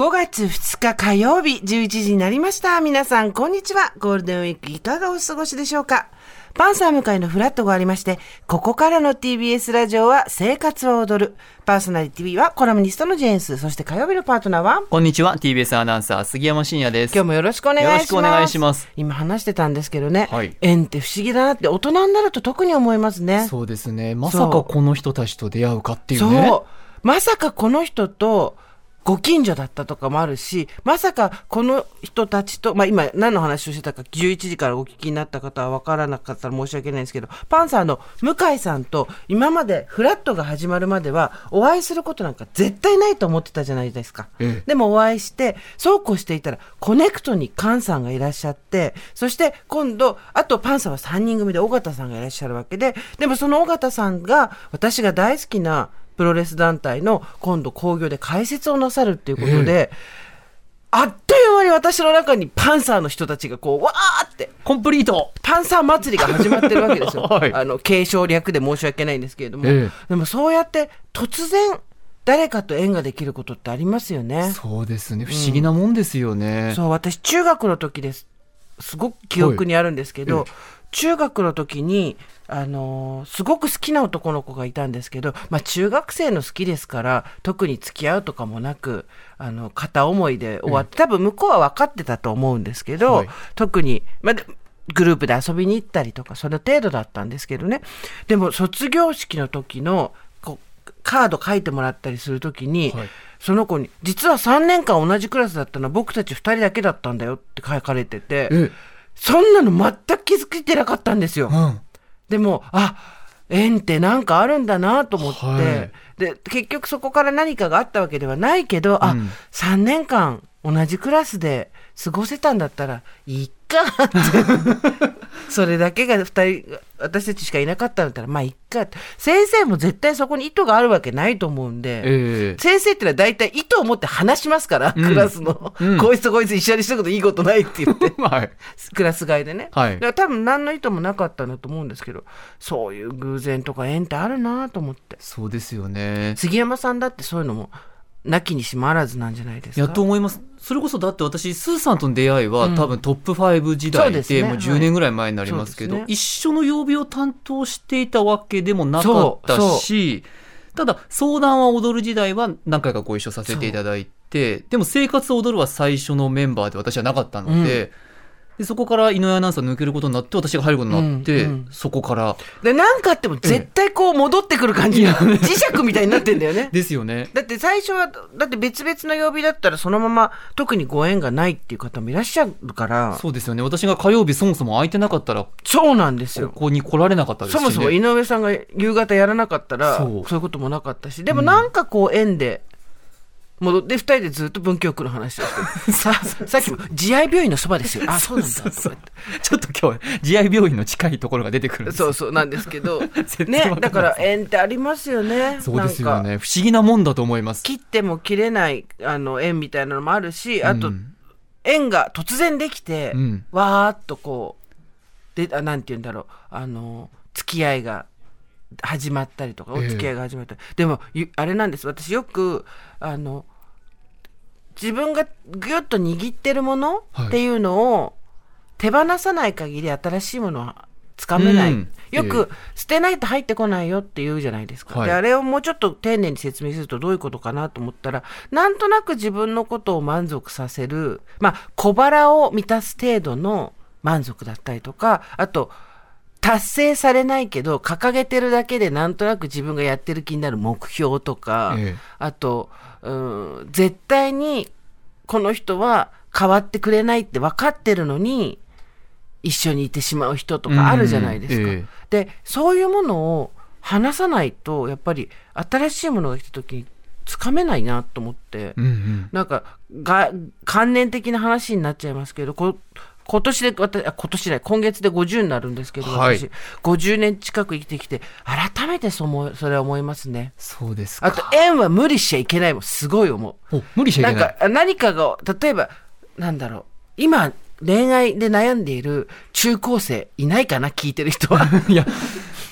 5月2日火曜日11時になりました。皆さん、こんにちは。ゴールデンウィークいかがお過ごしでしょうか？パンサー向かいのフラットがありまして、ここからの TBS ラジオは生活は踊る。パーソナリティはコラムニストのジェーンス。そして火曜日のパートナーは？こんにちは TBS アナウンサー杉山真也です今日もよろしくお願いします。よろしくお願いします今話してたんですけどね。はい縁って不思議だなって大人になると特に思いますね。そうですねまさかこの人たちと出会うかっていうねそう。まさかこの人とご近所だったとかもあるし、まさかこの人たちと、まあ今何の話をしてたか11時からお聞きになった方は分からなかったら申し訳ないんですけど、パンサーの向井さんと今までフラットが始まるまではお会いすることなんか絶対ないと思ってたじゃないですか。ええでもお会いして、そうこうしていたら、コネクトに菅さんがいらっしゃって、そして今度、あとパンサーは3人組で尾形さんがいらっしゃるわけで、でもその尾形さんが、私が大好きなプロレス団体の今度興行で解説をなさるっていうことで、あっという間に私の中にパンサーの人たちがこう、わーって、コンプリート。パンサー祭りが始まってるわけですよ。はい。あの、継承略で申し訳ないんですけれども。ええ。でもそうやって突然、誰かと縁ができることってありますよね。そうですね。不思議なもんですよね、そう、私、中学の時です。すごく記憶にあるんですけど、はい中学の時に、あのーすごく好きな男の子がいたんですけど、まあ、中学生の好きですから、特に付き合うとかもなく、あの、片思いで終わって、多分向こうは分かってたと思うんですけど、はい。特に、まあ、でグループで遊びに行ったりとか、その程度だったんですけどね。でも、卒業式の時の、こう、カード書いてもらったりする時に、はい。その子に、実は3年間同じクラスだったのは僕たち2人だけだったんだよって書かれてて、えそんなの全く気づいてなかったんですよ。うんでも、あ、縁ってなんかあるんだなと思って、はいで、結局そこから何かがあったわけではないけど、あ、うん3年間同じクラスで過ごせたんだったら、いいかって。それだけが2人、私たちしかいなかったんだったら、まあいって。先生も絶対そこに意図があるわけないと思うんで、ええ先生ってのは大体意図を持って話しますから、うんクラスの、うんこいつとこいつ一緒にしたこといいことないって言って。はいクラス替えでね。はいだから多分何の意図もなかったんだと思うんですけど、そういう偶然とか縁ってあるなと思って。そうですよね杉山さんだってそういうのも、なきにしもあらずなんじゃないですか？やっと思います。それこそだって私スーさんとの出会いは、うん。多分トップ5時代ですね。でもう10年ぐらい前になりますけど、はい。そうで一緒の曜日を担当していたわけでもなかったし、ただ相談は踊る時代は何回かご一緒させていただいて、でも生活を踊るは最初のメンバーで私はなかったので、でそこから井上アナウンサー抜けることになって私が入ることになって、うんうんそこからで、なんかあっても絶対こう戻ってくる感じが、磁石みたいになってんだよね。ですよね。だって最初は、だって別々の曜日だったらそのまま特にご縁がないっていう方もいらっしゃるから、そうですよね。私が火曜日そもそも空いてなかったら、そうなんですよ。ここに来られなかったですし、ね。そもそも井上さんが夕方やらなかったら、そういうこともなかったし、でもなんかこう縁で、戻って、二人でずっと文京区の話をして、ささっきも、慈愛病院のそばですよ。あ、そうなんだ。ちょっと今日、慈愛病院の近いところが出てくるんですそうそうなんですけど、ねだから縁ってありますよね。そうですよね。不思議なもんだと思います。切っても切れないあの縁みたいなのもあるし、あと、うん縁が突然できて、うんわーっとこう、で、あなんて言うんだろう、あの、付き合いが始まったりとか、おええ付き合いが始まったり。でも、ゆあれなんです。私よく、あの、自分がぎゅっと握ってるものはい。っていうのを手放さない限り新しいものはつかめない。うん。よく、え捨てないと入ってこないよって言うじゃないですか。はい。で、あれをもうちょっと丁寧に説明するとどういうことかなと思ったら、なんとなく自分のことを満足させる、まあ、小腹を満たす程度の満足だったりとか、あと、達成されないけど、掲げてるだけでなんとなく自分がやってる気になる目標とか、ええ。あと、うん、絶対にこの人は変わってくれないって分かってるのに、一緒にいてしまう人とかあるじゃないですか。うんえで、そういうものを話さないと、やっぱり新しいものが来た時につかめないなと思って、うんうん。なんかが、観念的な話になっちゃいますけど、こ今年で、私、あ今年じゃない、今月で50になるんですけど、はい私、50年近く生きてきて、改めてそう思いそれは思いますね。そうですか。あと、縁は無理しちゃいけないもん、すごい思う。お無理しちゃけない。ないんか、何かが、例えば、なんだろう、今、恋愛で悩んでいる中高生いないかな聞いてる人は。いや、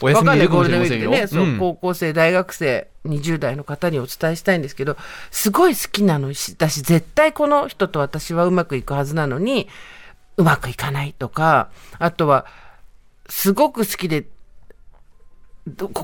お休みいるかもしれませんよ。わかんないゴールデンウィークでね、そううん高校生、大学生、20代の方にお伝えしたいんですけど、すごい好きなのしだし、絶対この人と私はうまくいくはずなのに、うまくいかないとか、あとは、すごく好きで、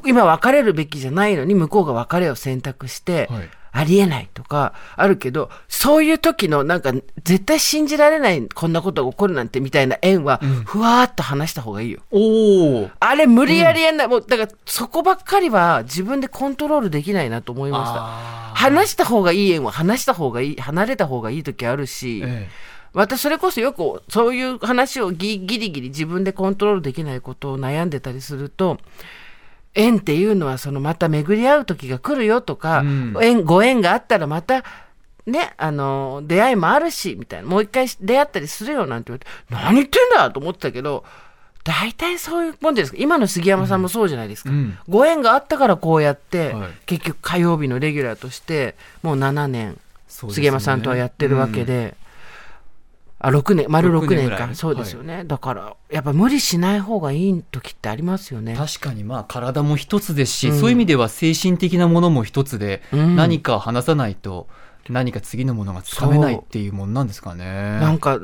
今別れるべきじゃないのに向こうが別れを選択して、はいありえないとかあるけど、そういう時のなんか絶対信じられないこんなことが起こるなんてみたいな縁は、ふわーっと話した方がいいよ。おお。あれ無理やりやんない。もうだからそこばっかりは自分でコントロールできないなと思いました。あ話した方がいい縁は話した方がいい、離れた方がいい時あるし、ーえ私それこそよくそういう話をギギリギリ自分でコントロールできないことを悩んでたりすると縁っていうのはそのまた巡り合う時が来るよとか、うん。縁ご縁があったらまたねあの出会いもあるしみたいな。もう一回出会ったりするよなんて言われて何言ってんだと思ってたけど大体そういうもんですか。今の杉山さんもそうじゃないですか、うん。ご縁があったからこうやって、はい。結局火曜日のレギュラーとしてもう7年ね。杉山さんとはやってるわけで、あ6年丸6 6年か。そうですよね、だからやっぱ無理しない方がいい時ってありますよね。確かにまあ体も一つですし、うん。そういう意味では精神的なものも一つで、うん。何か話さないと何か次のものがつかめないっていうもんなんですかね。なんか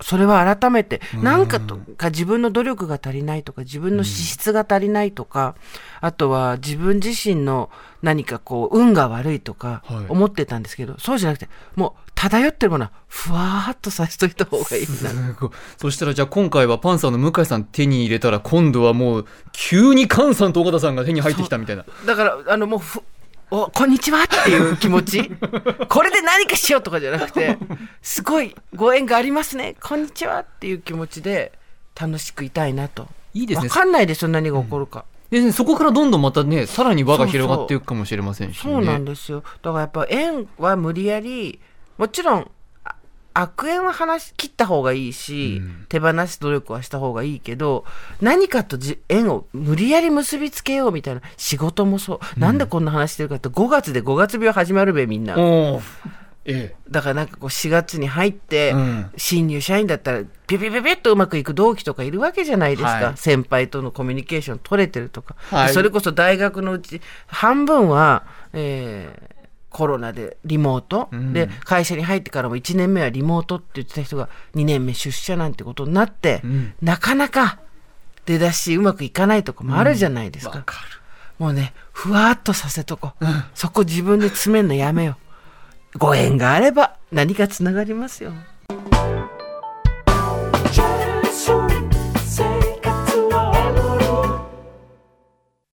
それは改めてうん。何かとか自分の努力が足りないとか自分の資質が足りないとか、あとは自分自身の何かこう運が悪いとかはい。思ってたんですけど、そうじゃなくてもう漂ってるものはふわーっとさせといた方がいいなすごいそしたらじゃあ今回はパンサーの向井さん手に入れたら今度はもう急に菅さんと尾形さんが手に入ってきたみたいな。だから、あの、もうふ、お、こんにちはっていう気持ち。これで何かしようとかじゃなくて、すごいご縁がありますね。こんにちはっていう気持ちで楽しくいたいなと。いいですねわ。かんないですよ、何が起こるか。でねそこからどんどんまたね、さらに輪が広がっていくかもしれませんし、ね。そうなんですよ。だからやっぱ縁は無理やり、もちろん、あ悪縁は話し切った方がいいし、うん。手放す努力はした方がいいけど、何かとじ縁を無理やり結びつけようみたいな仕事もそう。なんでこんな話してるかって5月で5月病始まるべみんな。おー えだからなんかこう4月に入って、うん。新入社員だったらピピピピッとうまくいく同期とかいるわけじゃないですか、はい。先輩とのコミュニケーション取れてるとか、はい。それこそ大学のうち半分は、えーコロナでリモート、うん。で会社に入ってからも1年目はリモートって言ってた人が2年目出社なんてことになって、うん。なかなか出だしうまくいかないとかもあるじゃないですか、わかもうねふわっとさせとこう、そこ自分で詰めるのやめよう。ご縁があれば何かつながりますよ